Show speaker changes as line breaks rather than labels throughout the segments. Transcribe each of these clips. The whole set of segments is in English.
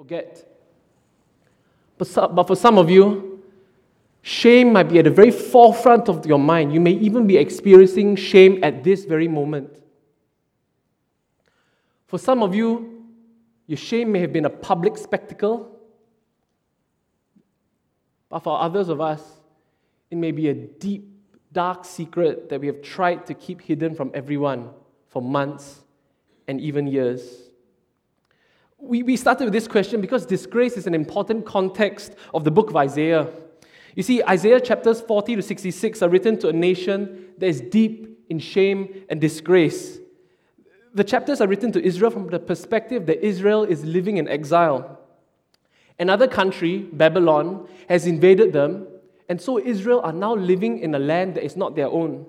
forget. But, some, but for some of you, shame might be at the very forefront of your mind. You may even be experiencing shame at this very moment. For some of you, your shame may have been a public spectacle. But for others of us, it may be a deep, dark secret that we have tried to keep hidden from everyone for months and even years. We, we started with this question because disgrace is an important context of the book of Isaiah. You see, Isaiah chapters 40 to 66 are written to a nation that is deep in shame and disgrace. The chapters are written to Israel from the perspective that Israel is living in exile. Another country, Babylon, has invaded them, and so Israel are now living in a land that is not their own.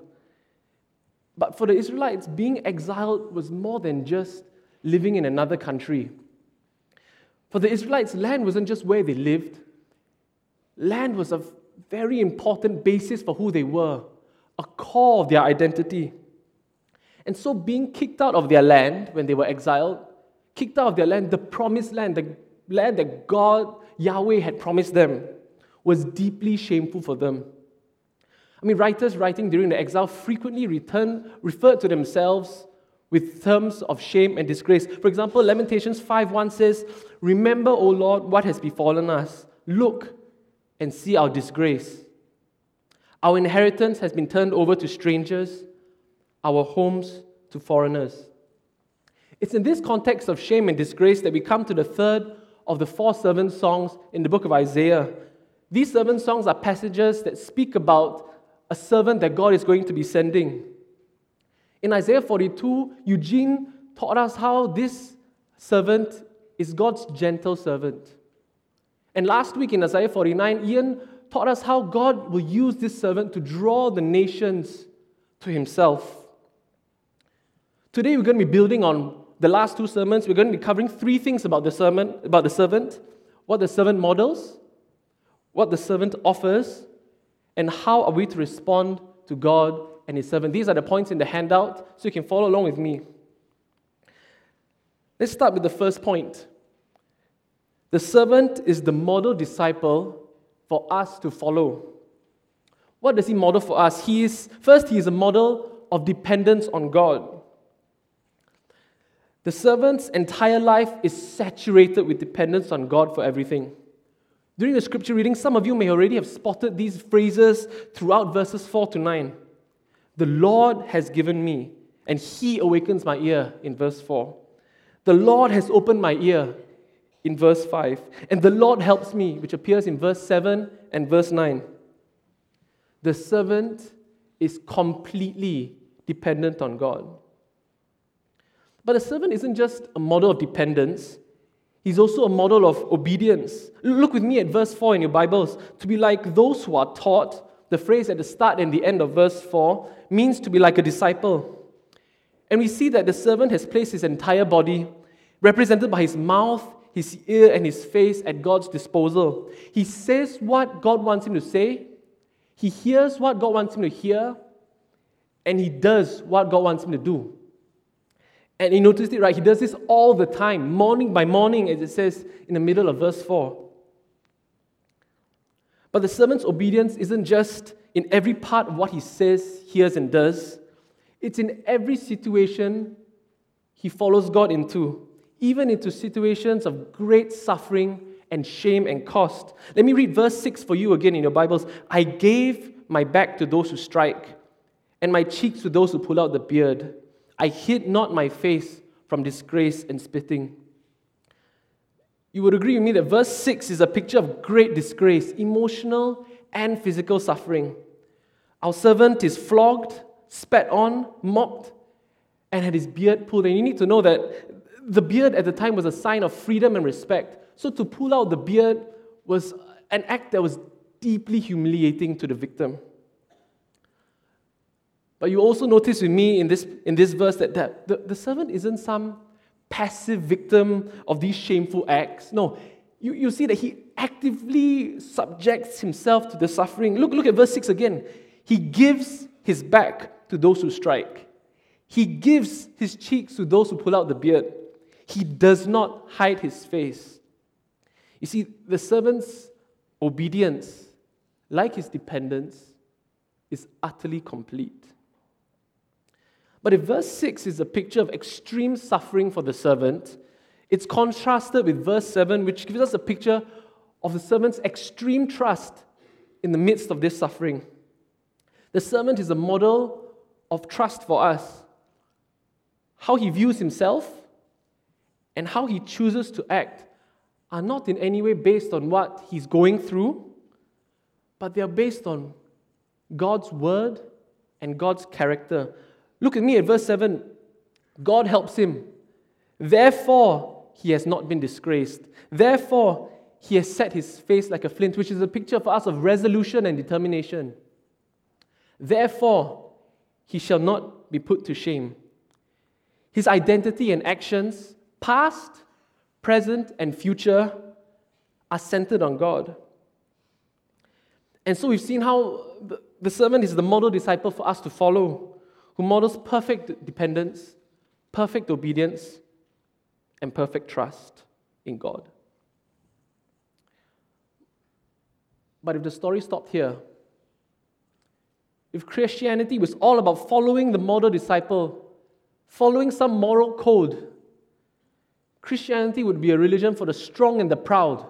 But for the Israelites, being exiled was more than just living in another country. For the Israelites, land wasn't just where they lived, land was a very important basis for who they were, a core of their identity. And so, being kicked out of their land when they were exiled, kicked out of their land, the promised land, the land that God, Yahweh, had promised them, was deeply shameful for them. I mean, writers writing during the exile frequently return, referred to themselves with terms of shame and disgrace. For example, Lamentations 5:1 says, Remember, O Lord, what has befallen us. Look and see our disgrace. Our inheritance has been turned over to strangers, our homes to foreigners. It's in this context of shame and disgrace that we come to the third of the four servant songs in the book of Isaiah. These servant songs are passages that speak about a servant that God is going to be sending. In Isaiah 42, Eugene taught us how this servant is God's gentle servant. And last week in Isaiah 49, Ian taught us how God will use this servant to draw the nations to himself. Today we're going to be building on the last two sermons. We're going to be covering three things about the sermon, about the servant, what the servant models, what the servant offers, and how are we to respond to God and His servant. These are the points in the handout, so you can follow along with me. Let's start with the first point. The servant is the model disciple for us to follow. What does he model for us? He is first he is a model of dependence on God. The servant's entire life is saturated with dependence on God for everything. During the scripture reading, some of you may already have spotted these phrases throughout verses 4 to 9. The Lord has given me, and He awakens my ear in verse 4. The Lord has opened my ear in verse 5. And the Lord helps me, which appears in verse 7 and verse 9. The servant is completely dependent on God. But the servant isn't just a model of dependence, He's also a model of obedience. Look with me at verse 4 in your Bibles. To be like those who are taught, the phrase at the start and the end of verse 4 means to be like a disciple. And we see that the servant has placed his entire body, represented by his mouth, his ear, and his face, at God's disposal. He says what God wants him to say, he hears what God wants him to hear, and he does what God wants him to do. And you noticed it, right? He does this all the time, morning by morning, as it says in the middle of verse 4. But the servant's obedience isn't just in every part of what he says, hears, and does, it's in every situation he follows God into, even into situations of great suffering and shame and cost. Let me read verse 6 for you again in your Bibles. I gave my back to those who strike, and my cheeks to those who pull out the beard. I hid not my face from disgrace and spitting. You would agree with me that verse 6 is a picture of great disgrace, emotional and physical suffering. Our servant is flogged, spat on, mocked, and had his beard pulled. And you need to know that the beard at the time was a sign of freedom and respect. So to pull out the beard was an act that was deeply humiliating to the victim. But you also notice with me in this, in this verse that, that the, the servant isn't some passive victim of these shameful acts. No, you, you see that he actively subjects himself to the suffering. Look, look at verse 6 again. He gives his back to those who strike, he gives his cheeks to those who pull out the beard. He does not hide his face You see, the servant's obedience, like his dependence, is utterly complete. But if verse 6 is a picture of extreme suffering for the servant, it's contrasted with verse 7, which gives us a picture of the servant's extreme trust in the midst of this suffering. The servant is a model of trust for us. How he views himself and how he chooses to act are not in any way based on what he's going through, but they are based on God's word and God's character. Look at me at verse 7. God helps him. Therefore, he has not been disgraced. Therefore, he has set his face like a flint, which is a picture for us of resolution and determination. Therefore, he shall not be put to shame. His identity and actions, past, present, and future, are centered on God. And so we've seen how the servant is the model disciple for us to follow, who models perfect dependence, perfect obedience, and perfect trust in God. But if the story stopped here, if Christianity was all about following the model disciple, following some moral code, Christianity would be a religion for the strong and the proud,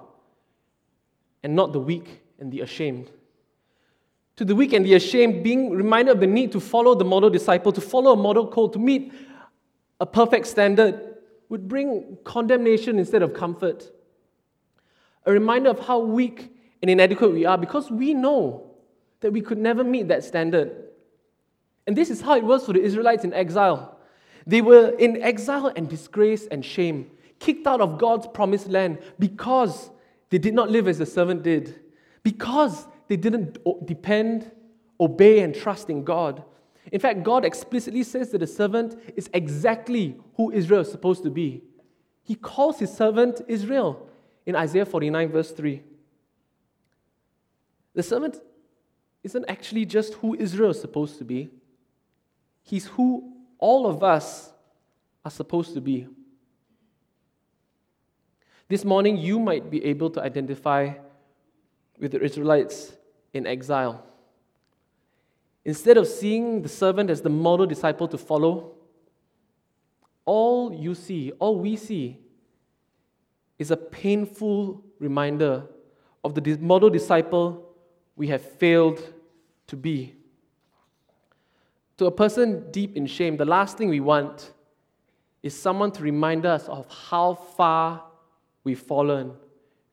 and not the weak and the ashamed. To the weak and the ashamed, being reminded of the need to follow the model disciple, to follow a model code, to meet a perfect standard, would bring condemnation instead of comfort. A reminder of how weak and inadequate we are because we know that we could never meet that standard. And this is how it was for the Israelites in exile. They were in exile and disgrace and shame, kicked out of God's promised land because they did not live as the servant did, because they didn't depend, obey, and trust in God. In fact, God explicitly says that the servant is exactly who Israel is supposed to be. He calls his servant Israel in Isaiah 49, verse 3. The servant isn't actually just who Israel is supposed to be, he's who all of us are supposed to be. This morning, you might be able to identify with the Israelites in exile. Instead of seeing the servant as the model disciple to follow, all you see, all we see, is a painful reminder of the model disciple we have failed to be. To a person deep in shame, the last thing we want is someone to remind us of how far we've fallen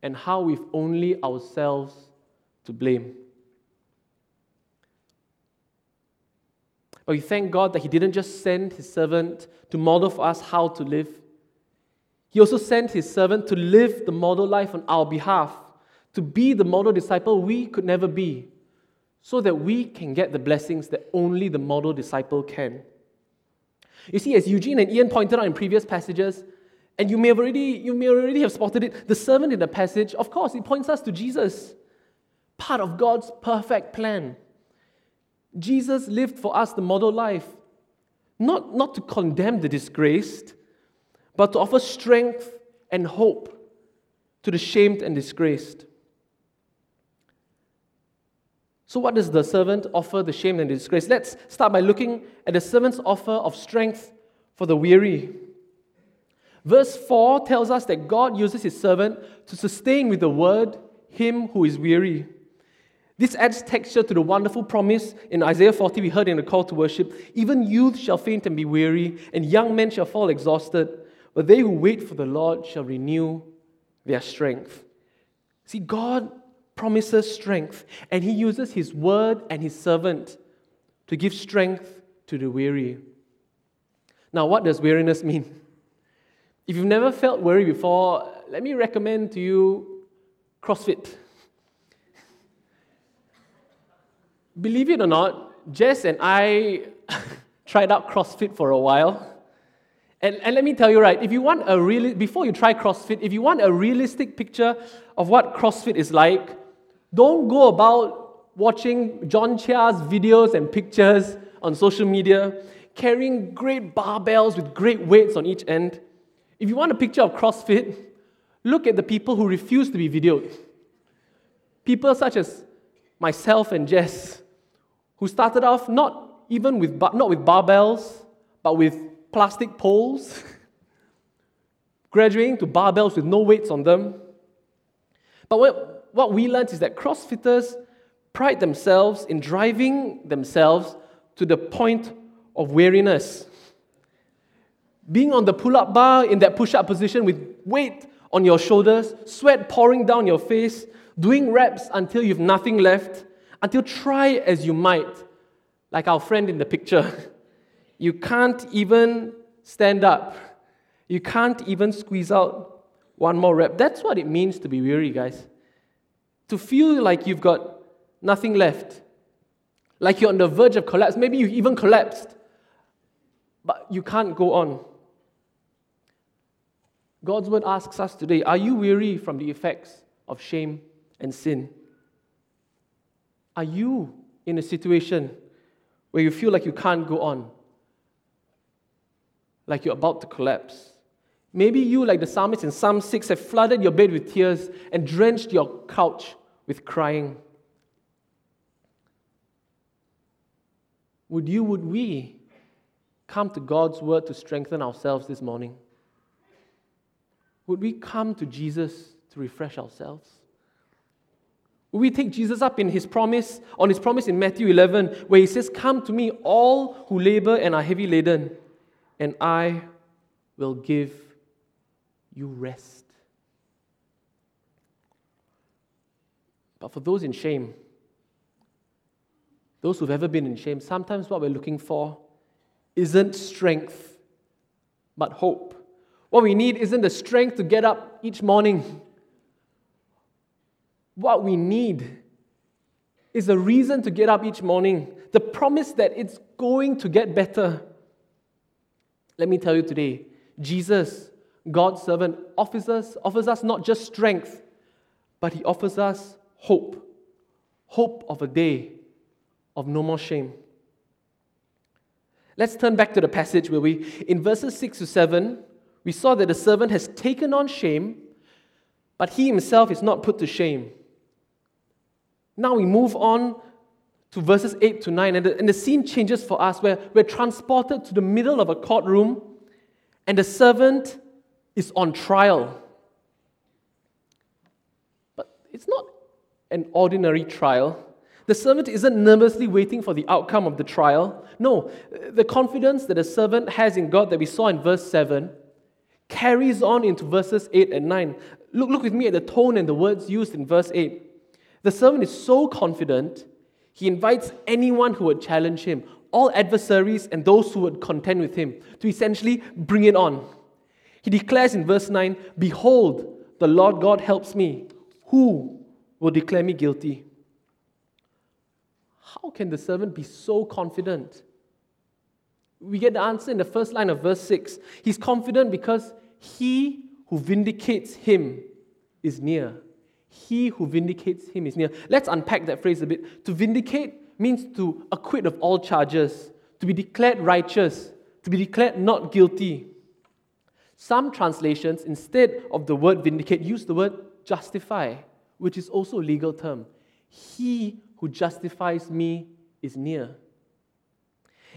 and how we've only ourselves to blame. But we thank God that He didn't just send His servant to model for us how to live, He also sent His servant to live the model life on our behalf to be the model disciple we could never be, so that we can get the blessings that only the model disciple can. You see, as Eugene and Ian pointed out in previous passages, and you may have already, you may already have spotted it, the servant in the passage, of course, it points us to Jesus, part of God's perfect plan. Jesus lived for us the model life, not, not to condemn the disgraced, but to offer strength and hope to the shamed and disgraced. So, what does the servant offer the shamed and the disgrace? Let's start by looking at the servant's offer of strength for the weary. Verse 4 tells us that God uses his servant to sustain with the word him who is weary. This adds texture to the wonderful promise in Isaiah 40 we heard in the call to worship. Even youth shall faint and be weary, and young men shall fall exhausted, but they who wait for the Lord shall renew their strength. See, God promises strength, and He uses His word and His servant to give strength to the weary. Now, what does weariness mean? If you've never felt weary before, let me recommend to you CrossFit. Believe it or not, Jess and I tried out CrossFit for a while. And, and let me tell you, right, if you want a really, before you try CrossFit, if you want a realistic picture of what CrossFit is like, don't go about watching John Chia's videos and pictures on social media, carrying great barbells with great weights on each end. If you want a picture of CrossFit, Look at the people who refuse to be videoed. People such as myself and Jess, who started off not even with, not with barbells, but with plastic poles, graduating to barbells with no weights on them. But what, what we learned is that CrossFitters pride themselves in driving themselves to the point of weariness. Being on the pull up bar in that push up position with weight on your shoulders, sweat pouring down your face, doing reps until you've nothing left, until try as you might, like our friend in the picture, you can't even stand up. You can't even squeeze out one more rep. That's what it means to be weary, guys. To feel like you've got nothing left. Like you're on the verge of collapse. Maybe you've even collapsed, but you can't go on. God's word asks us today Are you weary from the effects of shame and sin? Are you in a situation where you feel like you can't go on? Like you're about to collapse? Maybe you, like the psalmist in Psalm 6, have flooded your bed with tears and drenched your couch with crying. Would you, would we come to God's word to strengthen ourselves this morning? Would we come to Jesus to refresh ourselves? We take Jesus up in his promise, on his promise in Matthew 11, where he says, Come to me, all who labor and are heavy laden, and I will give you rest. But for those in shame, those who've ever been in shame, sometimes what we're looking for isn't strength, but hope. What we need isn't the strength to get up each morning. What we need is a reason to get up each morning, the promise that it's going to get better. Let me tell you today, Jesus, God's servant, offers us, offers us not just strength, but he offers us hope. Hope of a day of no more shame. Let's turn back to the passage where we, in verses 6 to 7, we saw that the servant has taken on shame, but he himself is not put to shame. Now we move on to verses 8 to 9, and the, and the scene changes for us where we're transported to the middle of a courtroom, and the servant is on trial. But it's not an ordinary trial. The servant isn't nervously waiting for the outcome of the trial. No, the confidence that the servant has in God that we saw in verse 7 carries on into verses 8 and 9. Look, look with me at the tone and the words used in verse 8. The servant is so confident, he invites anyone who would challenge him, all adversaries and those who would contend with him, to essentially bring it on. He declares in verse 9 Behold, the Lord God helps me. Who will declare me guilty? How can the servant be so confident? We get the answer in the first line of verse 6. He's confident because he who vindicates him is near. He who vindicates him is near. Let's unpack that phrase a bit. To vindicate means to acquit of all charges, to be declared righteous, to be declared not guilty. Some translations, instead of the word vindicate, use the word justify, which is also a legal term. He who justifies me is near.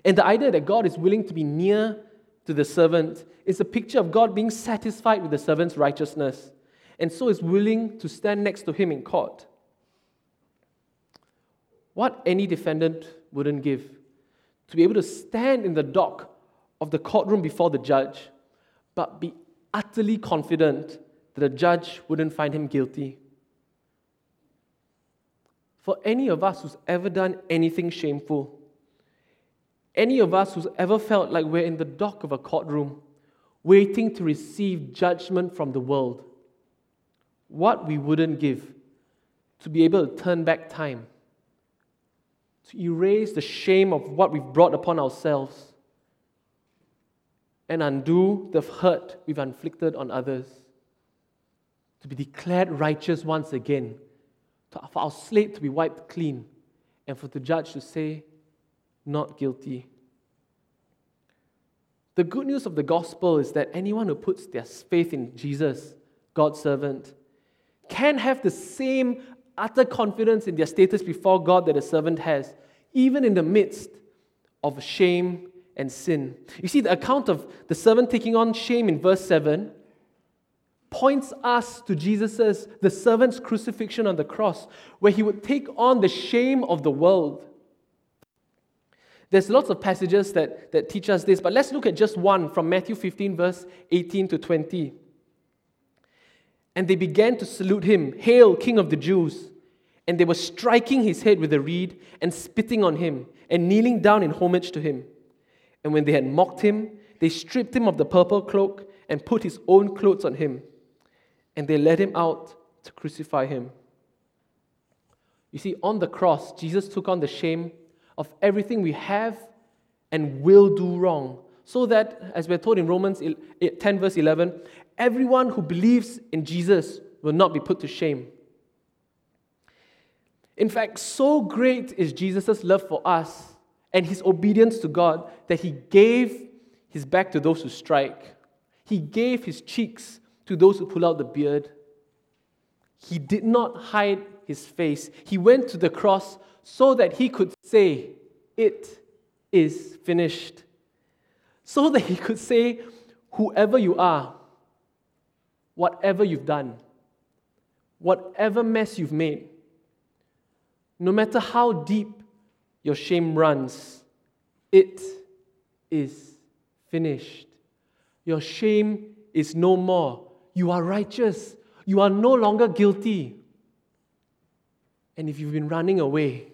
And the idea that God is willing to be near to the servant is a picture of God being satisfied with the servant's righteousness, and so is willing to stand next to him in court. What any defendant wouldn't give to be able to stand in the dock of the courtroom before the judge, but be utterly confident that the judge wouldn't find him guilty. For any of us who's ever done anything shameful, any of us who's ever felt like we're in the dock of a courtroom, waiting to receive judgment from the world, what we wouldn't give to be able to turn back time, to erase the shame of what we've brought upon ourselves, and undo the hurt we've inflicted on others, to be declared righteous once again, for our slate to be wiped clean, and for the judge to say, not guilty. The good news of the gospel is that anyone who puts their faith in Jesus God's servant, can have the same utter confidence in their status before God that a servant has, even in the midst of shame and sin. You see, the account of the servant taking on shame in verse 7 points us to Jesus' the servant's crucifixion on the cross, where he would take on the shame of the world. There's lots of passages that, that teach us this, but let's look at just one from Matthew 15, verse 18 to 20. And they began to salute him, Hail, King of the Jews! And they were striking his head with a reed and spitting on him and kneeling down in homage to him. And when they had mocked him, they stripped him of the purple cloak and put his own clothes on him. And they led him out to crucify him. You see, on the cross, Jesus took on the shame of everything we have and will do wrong. So that, as we're told in Romans eh, 10, verse 11, everyone who believes in Jesus will not be put to shame. In fact, so great is Jesus' love for us and his obedience to God that he gave his back to those who strike. He gave his cheeks to those who pull out the beard. He did not hide his face. He went to the cross so that he could say, It is finished. So that he could say, Whoever you are, whatever you've done, whatever mess you've made, no matter how deep your shame runs, it is finished. Your shame is no more. You are righteous. You are no longer guilty. And if you've been running away,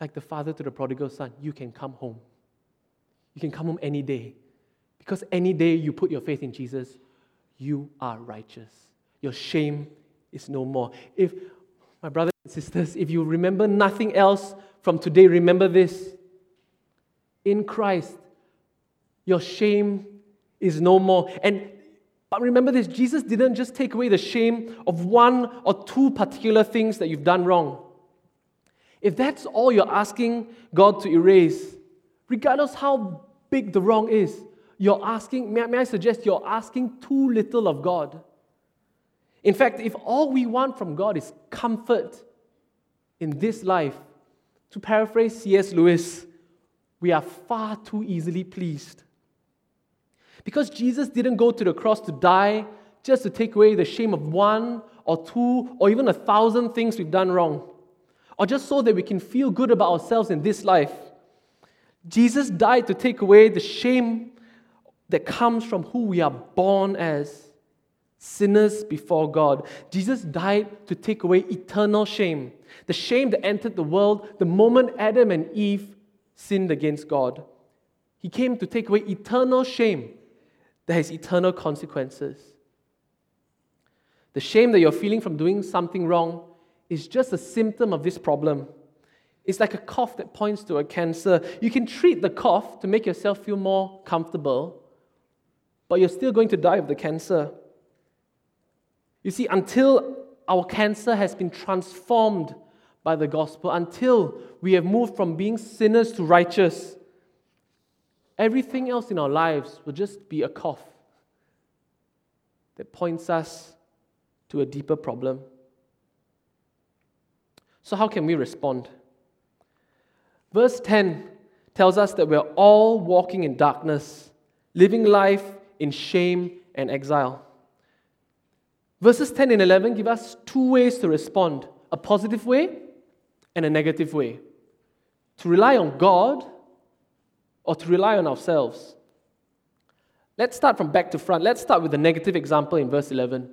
like the father to the prodigal son, you can come home. You can come home any day. Because any day you put your faith in Jesus, you are righteous. Your shame is no more. If, my brothers and sisters, if you remember nothing else from today, remember this. In Christ, your shame is no more. And but remember this Jesus didn't just take away the shame of one or two particular things that you've done wrong. If that's all you're asking God to erase, regardless how big the wrong is, you're asking, may, may I suggest you're asking too little of God. In fact, if all we want from God is comfort in this life, to paraphrase C.S. Lewis, we are far too easily pleased. Because Jesus didn't go to the cross to die just to take away the shame of one or two or even a thousand things we've done wrong, or just so that we can feel good about ourselves in this life. Jesus died to take away the shame that comes from who we are born as sinners before God. Jesus died to take away eternal shame, the shame that entered the world the moment Adam and Eve sinned against God. He came to take away eternal shame that has eternal consequences. The shame that you're feeling from doing something wrong is just a symptom of this problem. It's like a cough that points to a cancer. You can treat the cough to make yourself feel more comfortable, but you're still going to die of the cancer. You see, until our cancer has been transformed by the gospel, until we have moved from being sinners to righteous, Everything else in our lives will just be a cough that points us to a deeper problem. So, how can we respond? Verse 10 tells us that we're all walking in darkness, living life in shame and exile. Verses 10 and 11 give us two ways to respond a positive way and a negative way. To rely on God or to rely on ourselves. Let's start from back to front. Let's start with the negative example in verse 11.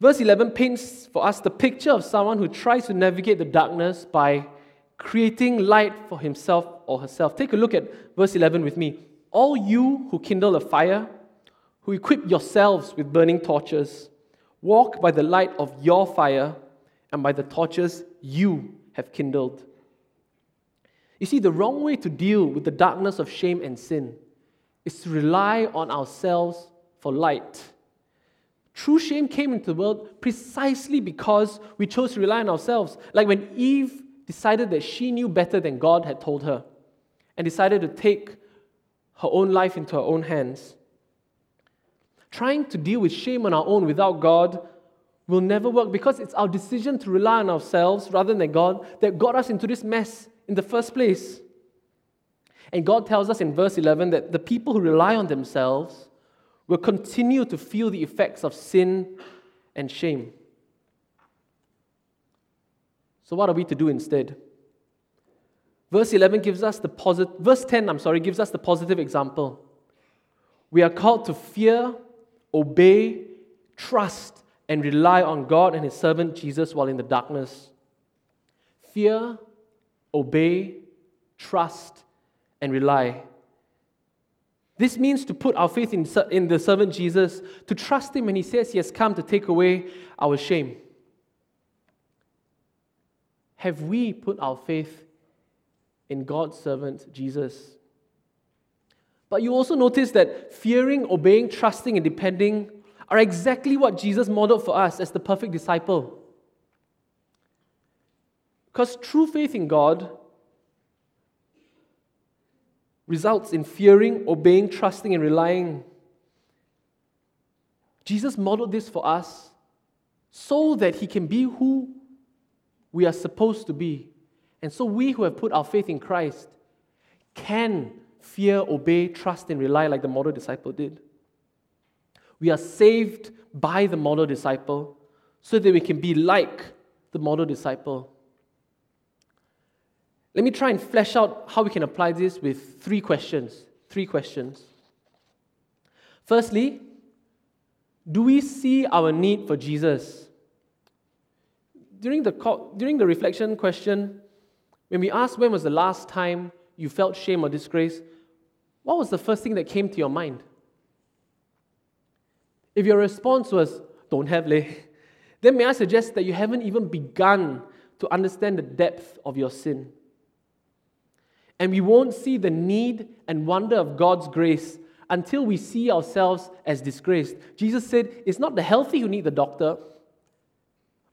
Verse 11 paints for us the picture of someone who tries to navigate the darkness by creating light for himself or herself. Take a look at verse 11 with me. All you who kindle a fire, who equip yourselves with burning torches, walk by the light of your fire and by the torches you have kindled. You see, the wrong way to deal with the darkness of shame and sin is to rely on ourselves for light. True shame came into the world precisely because we chose to rely on ourselves. Like when Eve decided that she knew better than God had told her and decided to take her own life into her own hands. Trying to deal with shame on our own without God will never work because it's our decision to rely on ourselves rather than God that got us into this mess in the first place. And God tells us in verse 11 that the people who rely on themselves will continue to feel the effects of sin and shame. So, what are we to do instead? Verse 11 gives us the positive, verse 10, I'm sorry, gives us the positive example. We are called to fear, obey, trust, and rely on God and His servant Jesus while in the darkness. Fear, obey, trust, and rely. This means to put our faith in, in the servant Jesus, to trust Him when He says He has come to take away our shame. Have we put our faith in God's servant Jesus? But you also notice that fearing, obeying, trusting, and depending are exactly what Jesus modeled for us as the perfect disciple. Because true faith in God results in fearing, obeying, trusting, and relying. Jesus modeled this for us so that he can be who we are supposed to be. And so we who have put our faith in Christ can fear, obey, trust, and rely like the model disciple did. We are saved by the model disciple so that we can be like the model disciple. Let me try and flesh out how we can apply this with three questions. Three questions. Firstly, do we see our need for Jesus? During the, during the reflection question, when we ask when was the last time you felt shame or disgrace, what was the first thing that came to your mind? If your response was, don't have leh, then may I suggest that you haven't even begun to understand the depth of your sin. And we won't see the need and wonder of God's grace until we see ourselves as disgraced. Jesus said, It's not the healthy who need the doctor,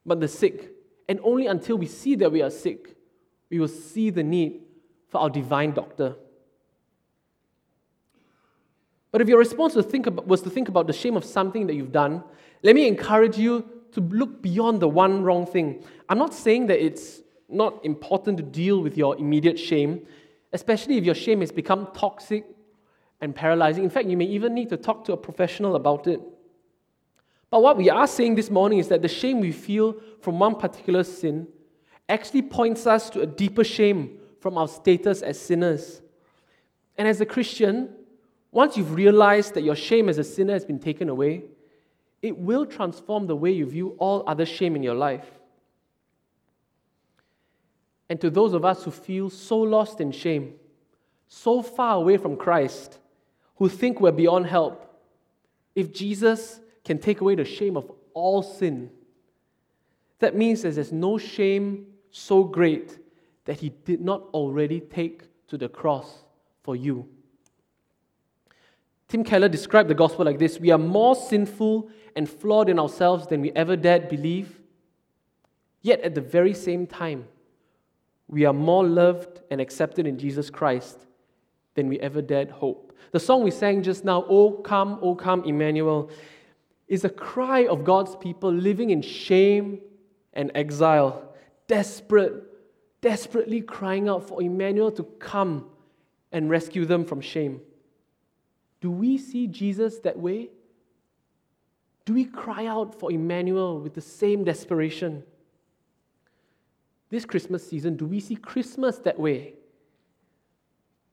but the sick. And only until we see that we are sick, we will see the need for our divine doctor. But if your response was, think about, was to think about the shame of something that you've done, let me encourage you to look beyond the one wrong thing. I'm not saying that it's not important to deal with your immediate shame, especially if your shame has become toxic and paralyzing. In fact, you may even need to talk to a professional about it. But what we are saying this morning is that the shame we feel from one particular sin actually points us to a deeper shame from our status as sinners. And as a Christian, once you've realized that your shame as a sinner has been taken away, it will transform the way you view all other shame in your life. And to those of us who feel so lost in shame, so far away from Christ, who think we're beyond help, if Jesus can take away the shame of all sin, that means that there's no shame so great that he did not already take to the cross for you. Tim Keller described the gospel like this We are more sinful and flawed in ourselves than we ever dared believe. Yet at the very same time, we are more loved and accepted in Jesus Christ than we ever dared hope. The song we sang just now, O come, O come, Emmanuel, is a cry of God's people living in shame and exile, desperate, desperately crying out for Emmanuel to come and rescue them from shame. Do we see Jesus that way? Do we cry out for Emmanuel with the same desperation? This Christmas season, do we see Christmas that way?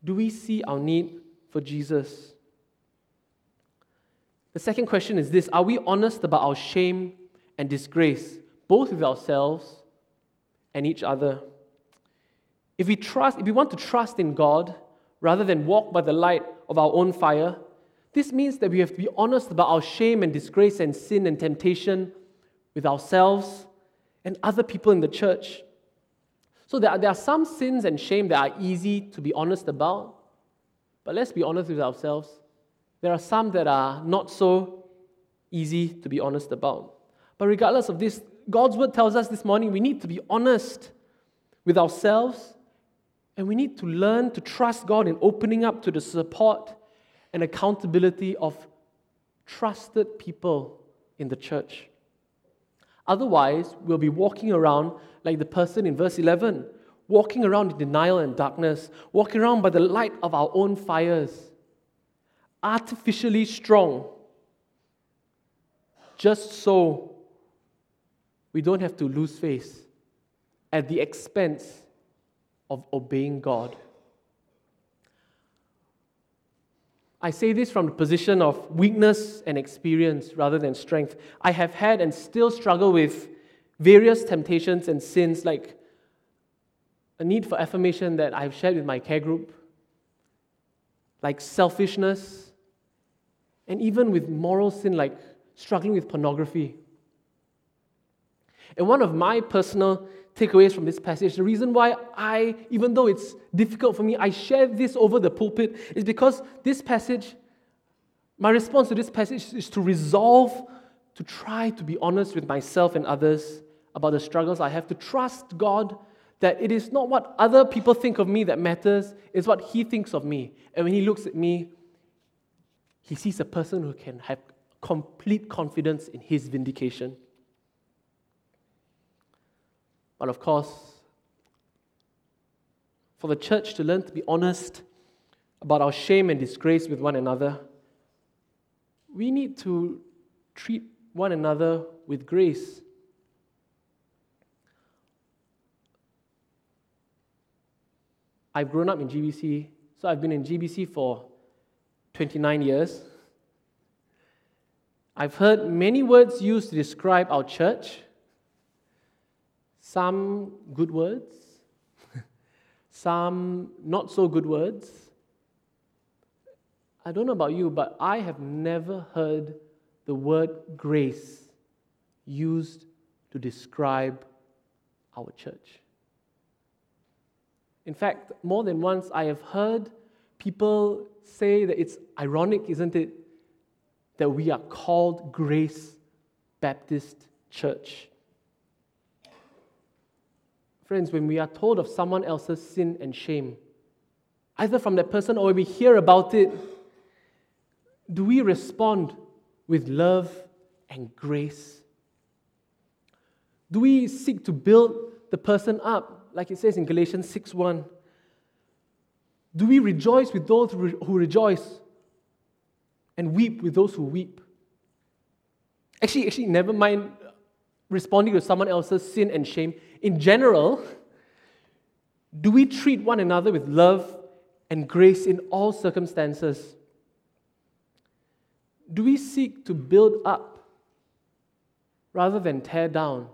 Do we see our need for Jesus? The second question is this Are we honest about our shame and disgrace, both with ourselves and each other? If we trust, if we want to trust in God rather than walk by the light of our own fire, this means that we have to be honest about our shame and disgrace and sin and temptation with ourselves and other people in the church. So there are, there are some sins and shame that are easy to be honest about, but let's be honest with ourselves. There are some that are not so easy to be honest about. But regardless of this, God's word tells us this morning we need to be honest with ourselves and we need to learn to trust God in opening up to the support and accountability of trusted people in the church. Otherwise, we'll be walking around like the person in verse 11, walking around in denial and darkness, walking around by the light of our own fires, artificially strong, just so we don't have to lose face at the expense of obeying God. I say this from the position of weakness and experience rather than strength. I have had and still struggle with various temptations and sins, like a need for affirmation that I've shared with my care group, like selfishness, and even with moral sin, like struggling with pornography. And one of my personal takeaways from this passage, the reason why I, even though it's difficult for me, I share this over the pulpit is because this passage, my response to this passage is to resolve to try to be honest with myself and others about the struggles I have, to trust God that it is not what other people think of me that matters, it's what He thinks of me. And when He looks at me, He sees a person who can have complete confidence in His vindication. But of course, for the church to learn to be honest about our shame and disgrace with one another, we need to treat one another with grace. I've grown up in GBC, so I've been in GBC for 29 years. I've heard many words used to describe our church some good words, some not so good words. I don't know about you, but I have never heard the word grace used to describe our church. In fact, more than once I have heard people say that it's ironic, isn't it, that we are called Grace Baptist Church. Friends, when we are told of someone else's sin and shame, either from that person or when we hear about it, do we respond with love and grace? Do we seek to build the person up, like it says in Galatians 6 1? Do we rejoice with those who rejoice and weep with those who weep? Actually, actually, never mind responding to someone else's sin and shame, in general, do we treat one another with love and grace in all circumstances? Do we seek to build up rather than tear down?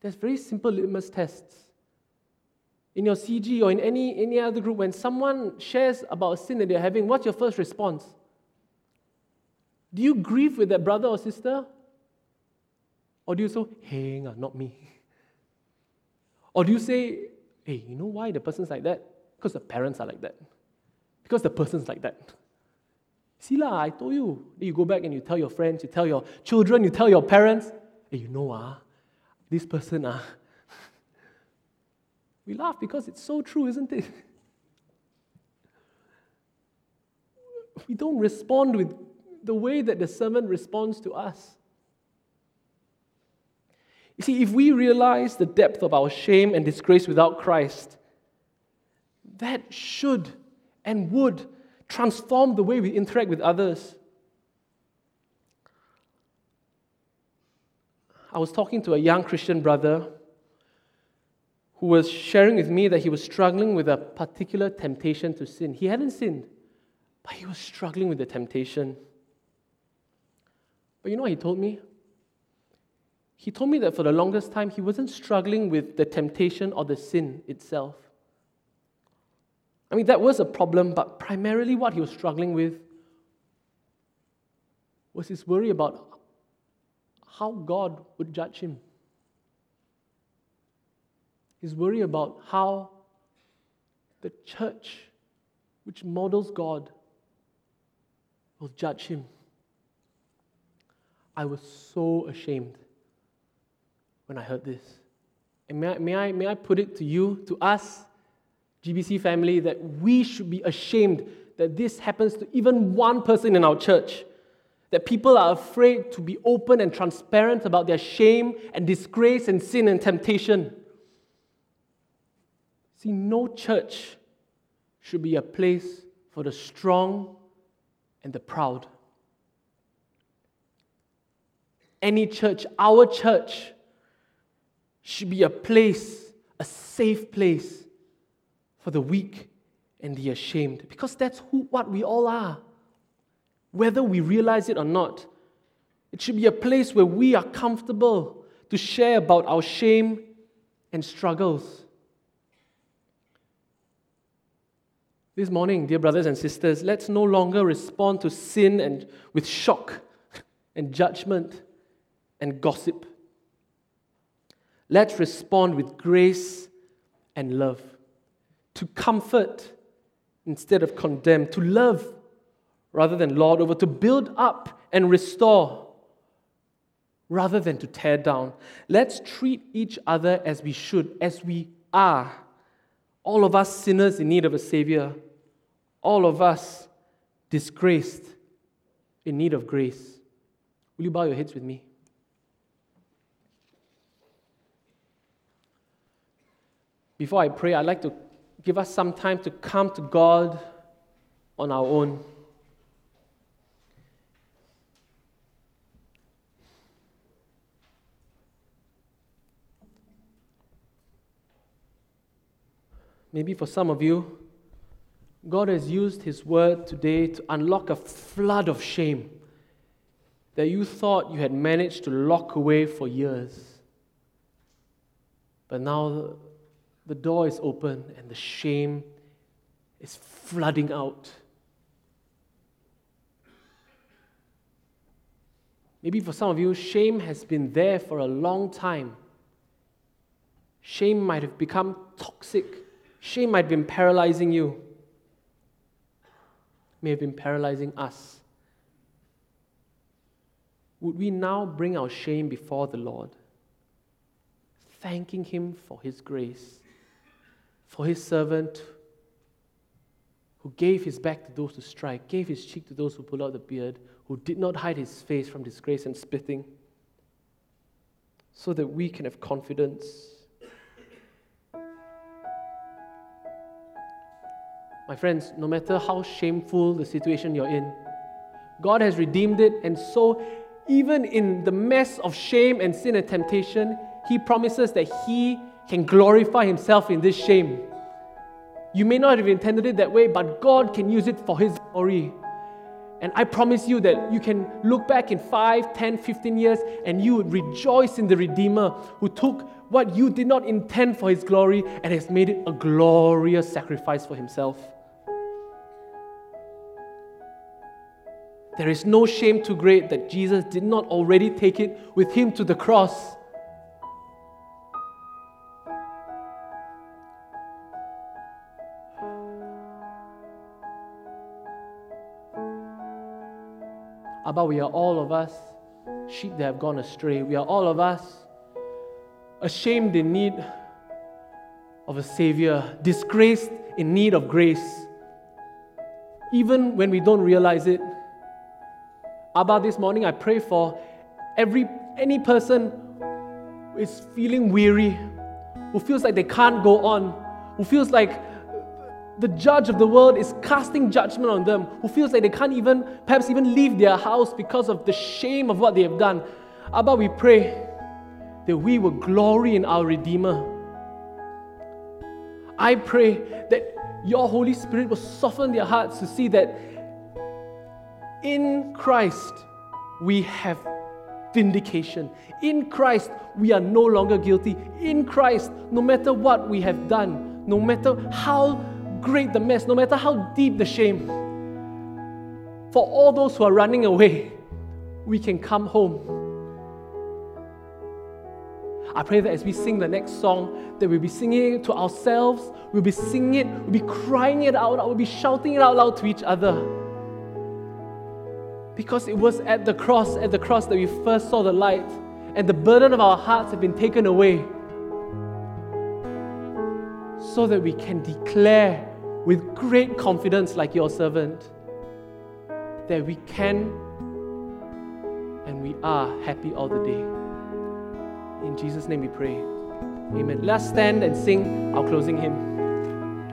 There's very simple litmus tests. In your CG or in any, any other group, when someone shares about a sin that they're having, what's your first response? Do you grieve with that brother or sister? Or do you say, hey, not me? Or do you say, hey, you know why the person's like that? Because the parents are like that. Because the person's like that. See lah, I told you. Then you go back and you tell your friends, you tell your children, you tell your parents, hey, you know ah, this person ah. we laugh because it's so true, isn't it? We don't respond with the way that the servant responds to us. You see, if we realize the depth of our shame and disgrace without Christ, that should and would transform the way we interact with others. I was talking to a young Christian brother who was sharing with me that he was struggling with a particular temptation to sin. He hadn't sinned, but he was struggling with the temptation. But you know what he told me? He told me that for the longest time, he wasn't struggling with the temptation or the sin itself. I mean, that was a problem, but primarily what he was struggling with was his worry about how God would judge him. His worry about how the church, which models God, will judge him. I was so ashamed when I heard this. And may I, may, I, may I put it to you, to us, GBC family, that we should be ashamed that this happens to even one person in our church. That people are afraid to be open and transparent about their shame and disgrace and sin and temptation. See, no church should be a place for the strong and the proud. Any church, our church, should be a place, a safe place for the weak and the ashamed, because that's who, what we all are, whether we realize it or not. It should be a place where we are comfortable to share about our shame and struggles. This morning, dear brothers and sisters, let's no longer respond to sin and with shock and judgment and gossip. Let's respond with grace and love, to comfort instead of condemn, to love rather than lord over, to build up and restore rather than to tear down. Let's treat each other as we should, as we are. All of us sinners in need of a Savior, all of us disgraced in need of grace. Will you bow your heads with me? Before I pray, I'd like to give us some time to come to God on our own. Maybe for some of you, God has used His word today to unlock a flood of shame that you thought you had managed to lock away for years. But now the door is open and the shame is flooding out. Maybe for some of you, shame has been there for a long time. Shame might have become toxic. Shame might have been paralyzing you. May have been paralyzing us. Would we now bring our shame before the Lord, thanking Him for His grace? For his servant who gave his back to those who strike, gave his cheek to those who pull out the beard, who did not hide his face from disgrace and spitting, so that we can have confidence. My friends, no matter how shameful the situation you're in, God has redeemed it, and so even in the mess of shame and sin and temptation, He promises that He can glorify himself in this shame. You may not have intended it that way, but God can use it for his glory. And I promise you that you can look back in 5, 10, 15 years and you would rejoice in the Redeemer who took what you did not intend for his glory and has made it a glorious sacrifice for himself. There is no shame too great that Jesus did not already take it with him to the cross. Abba, we are all of us sheep that have gone astray. We are all of us ashamed in need of a Savior, disgraced in need of grace. Even when we don't realize it. Abba, this morning I pray for every any person who is feeling weary, who feels like they can't go on, who feels like the judge of the world is casting judgment on them, who feels like they can't even, perhaps even leave their house because of the shame of what they have done. Abba, we pray that we will glory in our Redeemer. I pray that your Holy Spirit will soften their hearts to see that in Christ we have vindication. In Christ we are no longer guilty. In Christ, no matter what we have done, no matter how great the mess, no matter how deep the shame, for all those who are running away, we can come home. I pray that as we sing the next song, that we'll be singing it to ourselves, we'll be singing it, we'll be crying it out, we'll be shouting it out loud to each other. Because it was at the cross, at the cross that we first saw the light, and the burden of our hearts have been taken away so that we can declare with great confidence, like your servant, that we can and we are happy all the day. In Jesus' name we pray. Amen. Let's stand and sing our closing hymn.